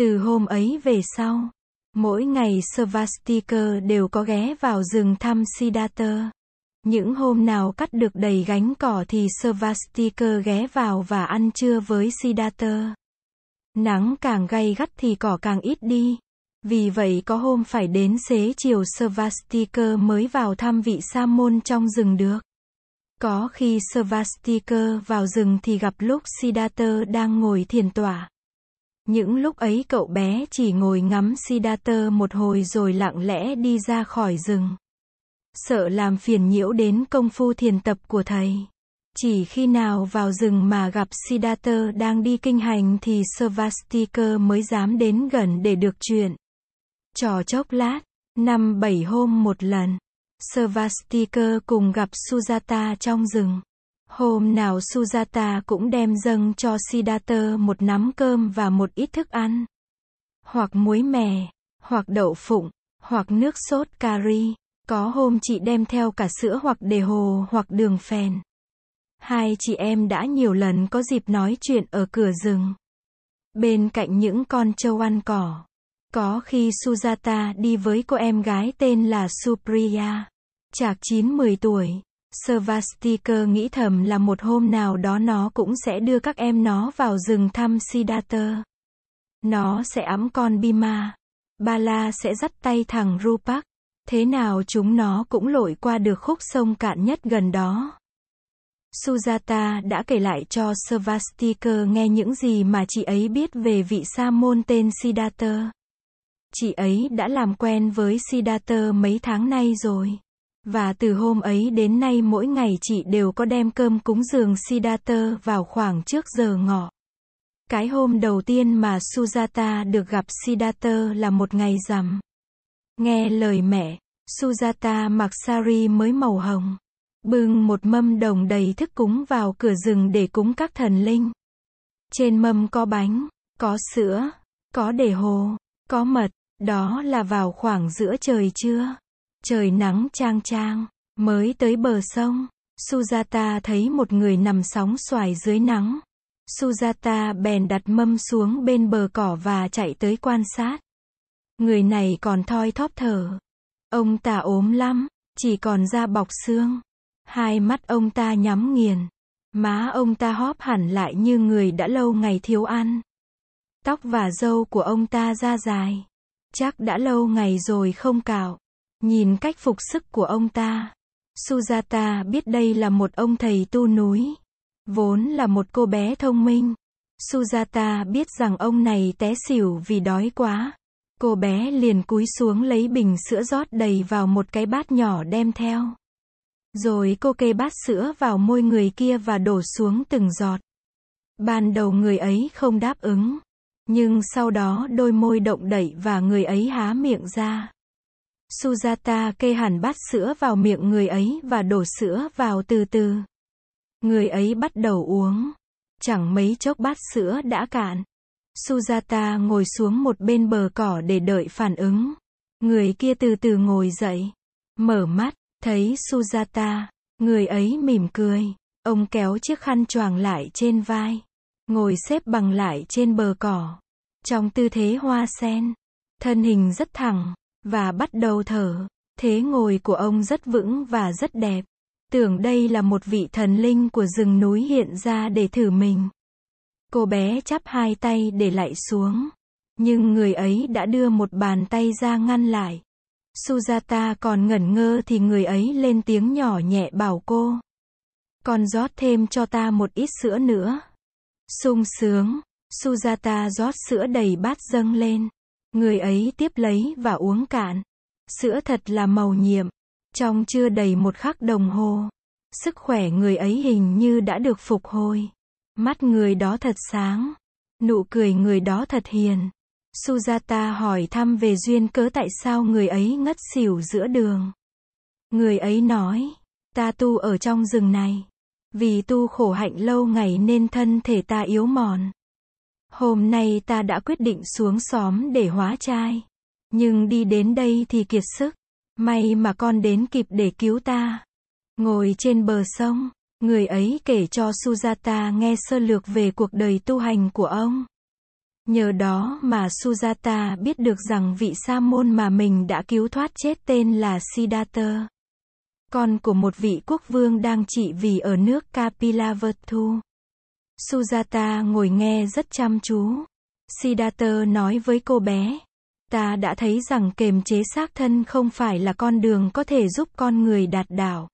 Từ hôm ấy về sau, mỗi ngày Svastika đều có ghé vào rừng thăm Siddhartha. Những hôm nào cắt được đầy gánh cỏ thì Svastika ghé vào và ăn trưa với Siddhartha. Nắng càng gay gắt thì cỏ càng ít đi. Vì vậy có hôm phải đến xế chiều Svastika mới vào thăm vị sa môn trong rừng được. Có khi Svastika vào rừng thì gặp lúc Siddhartha đang ngồi thiền tọa. Những lúc ấy cậu bé chỉ ngồi ngắm Siddhartha một hồi rồi lặng lẽ đi ra khỏi rừng. Sợ làm phiền nhiễu đến công phu thiền tập của thầy. Chỉ khi nào vào rừng mà gặp Siddhartha đang đi kinh hành thì Svastika mới dám đến gần để được chuyện. Trò chốc lát, năm bảy hôm một lần, Svastika cùng gặp Sujata trong rừng. Hôm nào Sujata cũng đem dâng cho Siddhartha một nắm cơm và một ít thức ăn. Hoặc muối mè, hoặc đậu phụng, hoặc nước sốt cari. Có hôm chị đem theo cả sữa hoặc đề hồ hoặc đường phèn. Hai chị em đã nhiều lần có dịp nói chuyện ở cửa rừng. Bên cạnh những con trâu ăn cỏ. Có khi Sujata đi với cô em gái tên là Supriya. Chạc 9-10 tuổi. Svastika nghĩ thầm là một hôm nào đó nó cũng sẽ đưa các em nó vào rừng thăm Siddhartha. Nó sẽ ẵm con Bima. Bala sẽ dắt tay thằng Rupak. Thế nào chúng nó cũng lội qua được khúc sông cạn nhất gần đó. Sujata đã kể lại cho Svastika nghe những gì mà chị ấy biết về vị sa môn tên Siddhartha. Chị ấy đã làm quen với Siddhartha mấy tháng nay rồi. Và từ hôm ấy đến nay mỗi ngày chị đều có đem cơm cúng giường Siddhartha vào khoảng trước giờ ngọ. Cái hôm đầu tiên mà Sujata được gặp Siddhartha là một ngày rằm. Nghe lời mẹ, Sujata mặc sari mới màu hồng. Bưng một mâm đồng đầy thức cúng vào cửa rừng để cúng các thần linh. Trên mâm có bánh, có sữa, có để hồ, có mật, đó là vào khoảng giữa trời trưa. Trời nắng trang trang, mới tới bờ sông, Sujata thấy một người nằm sóng xoài dưới nắng. Sujata bèn đặt mâm xuống bên bờ cỏ và chạy tới quan sát. Người này còn thoi thóp thở. Ông ta ốm lắm, chỉ còn da bọc xương. Hai mắt ông ta nhắm nghiền. Má ông ta hóp hẳn lại như người đã lâu ngày thiếu ăn. Tóc và râu của ông ta da dài. Chắc đã lâu ngày rồi không cạo. Nhìn cách phục sức của ông ta. Sujata biết đây là một ông thầy tu núi. Vốn là một cô bé thông minh. Sujata biết rằng ông này té xỉu vì đói quá. Cô bé liền cúi xuống lấy bình sữa rót đầy vào một cái bát nhỏ đem theo. Rồi cô kê bát sữa vào môi người kia và đổ xuống từng giọt. Ban đầu người ấy không đáp ứng. Nhưng sau đó đôi môi động đậy và người ấy há miệng ra. Sujata kê hẳn bát sữa vào miệng người ấy và đổ sữa vào từ từ. Người ấy bắt đầu uống. Chẳng mấy chốc bát sữa đã cạn. Sujata ngồi xuống một bên bờ cỏ để đợi phản ứng. Người kia từ từ ngồi dậy. Mở mắt, thấy Sujata. Người ấy mỉm cười. Ông kéo chiếc khăn choàng lại trên vai. Ngồi xếp bằng lại trên bờ cỏ. Trong tư thế hoa sen. Thân hình rất thẳng. Và bắt đầu thở. Thế ngồi của ông rất vững và rất đẹp. Tưởng đây là một vị thần linh của rừng núi hiện ra để thử mình. Cô bé chắp hai tay để lại xuống. Nhưng người ấy đã đưa một bàn tay ra ngăn lại. Sujata còn ngẩn ngơ thì người ấy lên tiếng nhỏ nhẹ bảo cô. Còn rót thêm cho ta một ít sữa nữa. sung sướng. Sujata rót sữa đầy bát dâng lên. Người ấy tiếp lấy và uống cạn. Sữa thật là màu nhiệm. Trong chưa đầy một khắc đồng hồ. Sức khỏe người ấy hình như đã được phục hồi. Mắt người đó thật sáng. Nụ cười người đó thật hiền. Sujata hỏi thăm về duyên cớ tại sao người ấy ngất xỉu giữa đường. Người ấy nói, ta tu ở trong rừng này. Vì tu khổ hạnh lâu ngày nên thân thể ta yếu mòn. Hôm nay ta đã quyết định xuống xóm để hóa trai. Nhưng đi đến đây thì kiệt sức. May mà con đến kịp để cứu ta. Ngồi trên bờ sông, người ấy kể cho Sujata nghe sơ lược về cuộc đời tu hành của ông. Nhờ đó mà Sujata biết được rằng vị sa môn mà mình đã cứu thoát chết tên là Siddhartha. Con của một vị quốc vương đang trị vì ở nước Kapilavatthu. Sujata ngồi nghe rất chăm chú. Siddhartha nói với cô bé. Ta đã thấy rằng kềm chế xác thân không phải là con đường có thể giúp con người đạt đảo.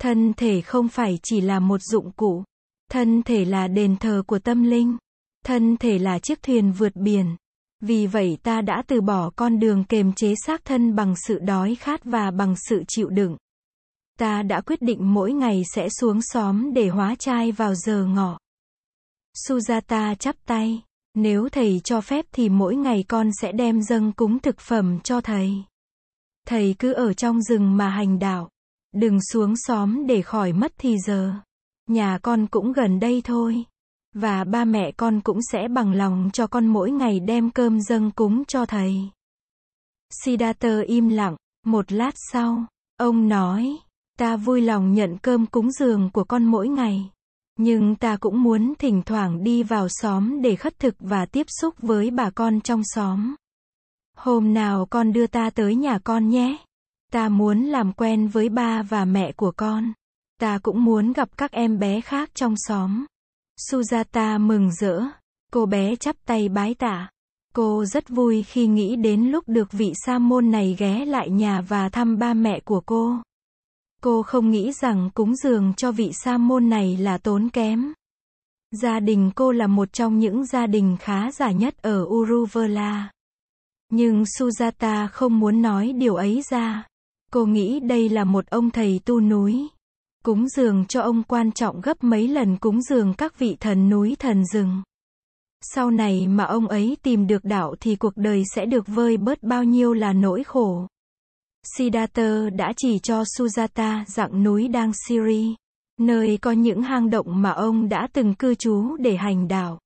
Thân thể không phải chỉ là một dụng cụ. Thân thể là đền thờ của tâm linh. Thân thể là chiếc thuyền vượt biển. Vì vậy ta đã từ bỏ con đường kềm chế xác thân bằng sự đói khát và bằng sự chịu đựng. Ta đã quyết định mỗi ngày sẽ xuống xóm để hóa trai vào giờ ngọ. Sujata chắp tay. Nếu thầy cho phép thì mỗi ngày con sẽ đem dâng cúng thực phẩm cho thầy. Thầy cứ ở trong rừng mà hành đạo. Đừng xuống xóm để khỏi mất thì giờ. Nhà con cũng gần đây thôi. Và ba mẹ con cũng sẽ bằng lòng cho con mỗi ngày đem cơm dâng cúng cho thầy. Siddhartha im lặng, một lát sau, ông nói, ta vui lòng nhận cơm cúng dường của con mỗi ngày. Nhưng ta cũng muốn thỉnh thoảng đi vào xóm để khất thực và tiếp xúc với bà con trong xóm. Hôm nào con đưa ta tới nhà con nhé. Ta muốn làm quen với ba và mẹ của con. Ta cũng muốn gặp các em bé khác trong xóm. Sujata mừng rỡ. Cô bé chắp tay bái tạ. Cô rất vui khi nghĩ đến lúc được vị sa môn này ghé lại nhà và thăm ba mẹ của cô. Cô không nghĩ rằng cúng dường cho vị sa môn này là tốn kém. Gia đình cô là một trong những gia đình khá giả nhất ở Uruvela. Nhưng Sujata không muốn nói điều ấy ra. Cô nghĩ đây là một ông thầy tu núi. Cúng dường cho ông quan trọng gấp mấy lần cúng dường các vị thần núi thần rừng. Sau này mà ông ấy tìm được đạo thì cuộc đời sẽ được vơi bớt bao nhiêu là nỗi khổ. Siddhartha đã chỉ cho Sujata dạng núi đang Siri, nơi có những hang động mà ông đã từng cư trú để hành đạo.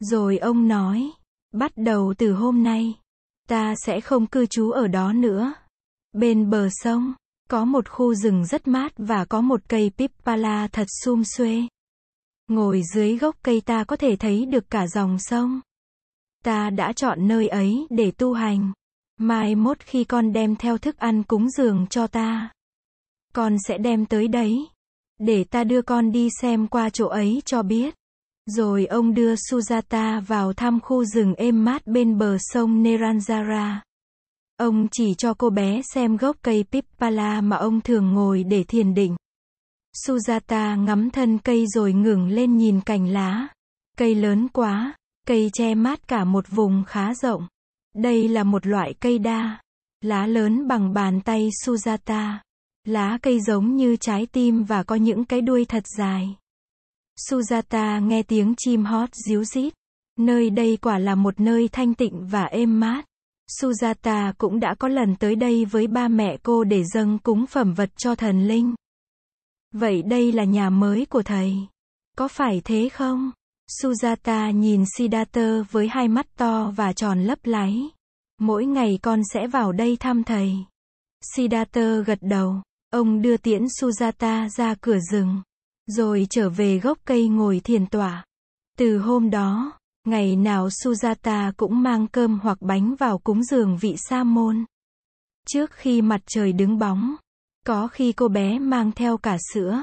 Rồi ông nói, bắt đầu từ hôm nay, ta sẽ không cư trú ở đó nữa. Bên bờ sông, có một khu rừng rất mát và có một cây pippala thật sum xuê. Ngồi dưới gốc cây ta có thể thấy được cả dòng sông. Ta đã chọn nơi ấy để tu hành. Mai mốt khi con đem theo thức ăn cúng dường cho ta. Con sẽ đem tới đấy. Để ta đưa con đi xem qua chỗ ấy cho biết. Rồi ông đưa Sujata vào thăm khu rừng êm mát bên bờ sông Neranjara. Ông chỉ cho cô bé xem gốc cây Pippala mà ông thường ngồi để thiền định. Sujata ngắm thân cây rồi ngừng lên nhìn cành lá. Cây lớn quá, cây che mát cả một vùng khá rộng. Đây là một loại cây đa. Lá lớn bằng bàn tay Sujata. Lá cây giống như trái tim và có những cái đuôi thật dài. Sujata nghe tiếng chim hót díu rít. Nơi đây quả là một nơi thanh tịnh và êm mát. Sujata cũng đã có lần tới đây với ba mẹ cô để dâng cúng phẩm vật cho thần linh. Vậy đây là nhà mới của thầy. Có phải thế không? Sujata nhìn Siddhartha với hai mắt to và tròn lấp láy. Mỗi ngày con sẽ vào đây thăm thầy. Siddhartha gật đầu. Ông đưa tiễn Sujata ra cửa rừng. Rồi trở về gốc cây ngồi thiền tỏa. Từ hôm đó, ngày nào Sujata cũng mang cơm hoặc bánh vào cúng dường vị sa môn. Trước khi mặt trời đứng bóng, có khi cô bé mang theo cả sữa,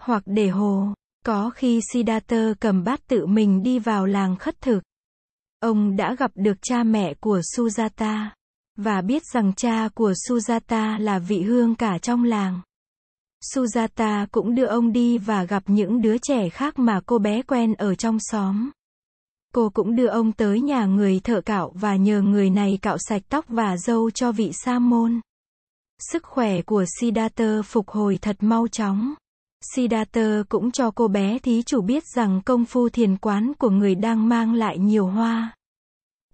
hoặc để hồ. Có khi Siddhartha cầm bát tự mình đi vào làng khất thực. Ông đã gặp được cha mẹ của Sujata, và biết rằng cha của Sujata là vị hương cả trong làng. Sujata cũng đưa ông đi và gặp những đứa trẻ khác mà cô bé quen ở trong xóm. Cô cũng đưa ông tới nhà người thợ cạo và nhờ người này cạo sạch tóc và râu cho vị sa môn. Sức khỏe của Siddhartha phục hồi thật mau chóng. Siddhartha cũng cho cô bé thí chủ biết rằng công phu thiền quán của người đang mang lại nhiều hoa.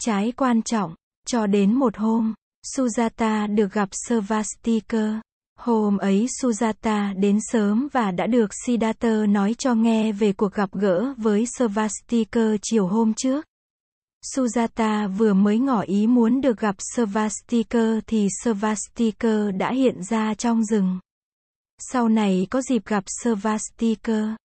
Trái quan trọng, cho đến một hôm, Sujata được gặp Svastika. Hôm ấy Sujata đến sớm và đã được Siddhartha nói cho nghe về cuộc gặp gỡ với Svastika chiều hôm trước. Sujata vừa mới ngỏ ý muốn được gặp Svastika thì Svastika đã hiện ra trong rừng. Sau này có dịp gặp Svastika,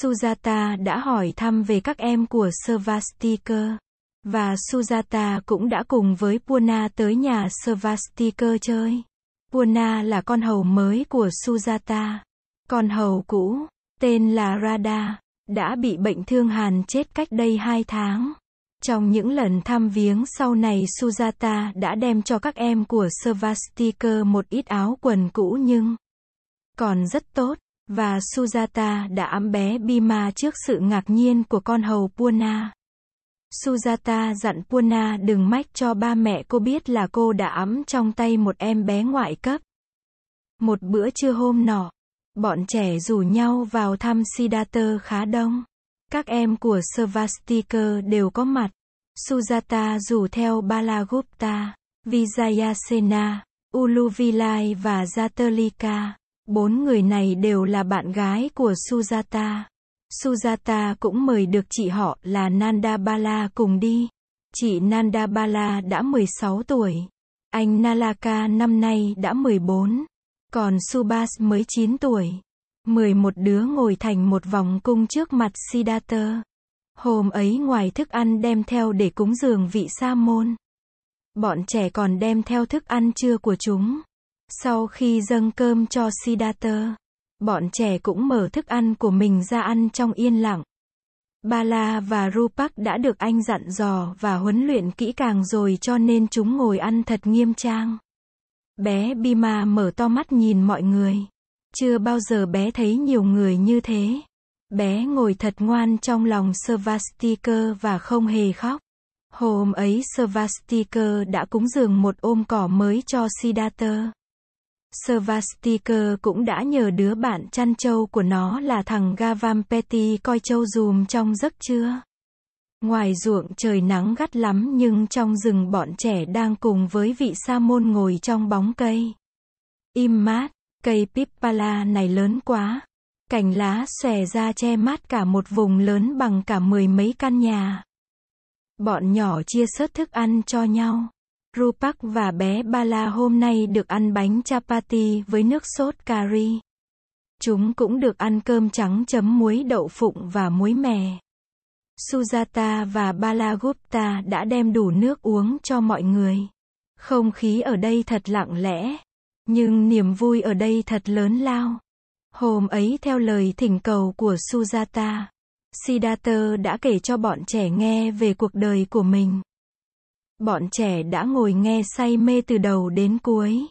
Sujata đã hỏi thăm về các em của Svastika. Và Sujata cũng đã cùng với Puna tới nhà Svastikar chơi. Puna là con hầu mới của Sujata. Con hầu cũ, tên là Radha, đã bị bệnh thương hàn chết cách đây hai tháng. Trong những lần thăm viếng sau này Sujata đã đem cho các em của Svastikar một ít áo quần cũ nhưng còn rất tốt, và Sujata đã ấm bé Bima trước sự ngạc nhiên của con hầu Puna. Sujata dặn Puna đừng mách cho ba mẹ cô biết là cô đã ấm trong tay một em bé ngoại cấp. Một bữa trưa hôm nọ, bọn trẻ rủ nhau vào thăm Siddhartha khá đông. Các em của Svastika đều có mặt. Sujata rủ theo Balagupta, Vijayasena, Uluvilai và Jatulika. Bốn người này đều là bạn gái của Sujata. Sujata cũng mời được chị họ là Nandabala cùng đi. Chị Nandabala đã 16 tuổi. Anh Nalaka năm nay đã 14. Còn Subas mới 9 tuổi. 11 đứa ngồi thành một vòng cung trước mặt Siddhartha. Hôm ấy ngoài thức ăn đem theo để cúng dường vị sa môn. Bọn trẻ còn đem theo thức ăn trưa của chúng. Sau khi dâng cơm cho Siddhartha, bọn trẻ cũng mở thức ăn của mình ra ăn trong yên lặng. Bala và Rupak đã được anh dặn dò và huấn luyện kỹ càng rồi cho nên chúng ngồi ăn thật nghiêm trang. Bé Bima mở to mắt nhìn mọi người. Chưa bao giờ bé thấy nhiều người như thế. Bé ngồi thật ngoan trong lòng Svastika và không hề khóc. Hôm ấy Svastika đã cúng dường một ôm cỏ mới cho Siddhartha. Svastikar cũng đã nhờ đứa bạn chăn trâu của nó là thằng Gavampeti coi trâu dùm trong giấc trưa. Ngoài ruộng trời nắng gắt lắm nhưng trong rừng bọn trẻ đang cùng với vị sa môn ngồi trong bóng cây. Im mát, cây pippala này lớn quá. Cành lá xòe ra che mát cả một vùng lớn bằng cả mười mấy căn nhà. Bọn nhỏ chia sớt thức ăn cho nhau. Rupak và bé Bala hôm nay được ăn bánh chapati với nước sốt cà ri. Chúng cũng được ăn cơm trắng chấm muối đậu phụng và muối mè. Sujata và Balagupta đã đem đủ nước uống cho mọi người. Không khí ở đây thật lặng lẽ, nhưng niềm vui ở đây thật lớn lao. Hôm ấy theo lời thỉnh cầu của Sujata, Siddhartha đã kể cho bọn trẻ nghe về cuộc đời của mình. Bọn trẻ đã ngồi nghe say mê từ đầu đến cuối.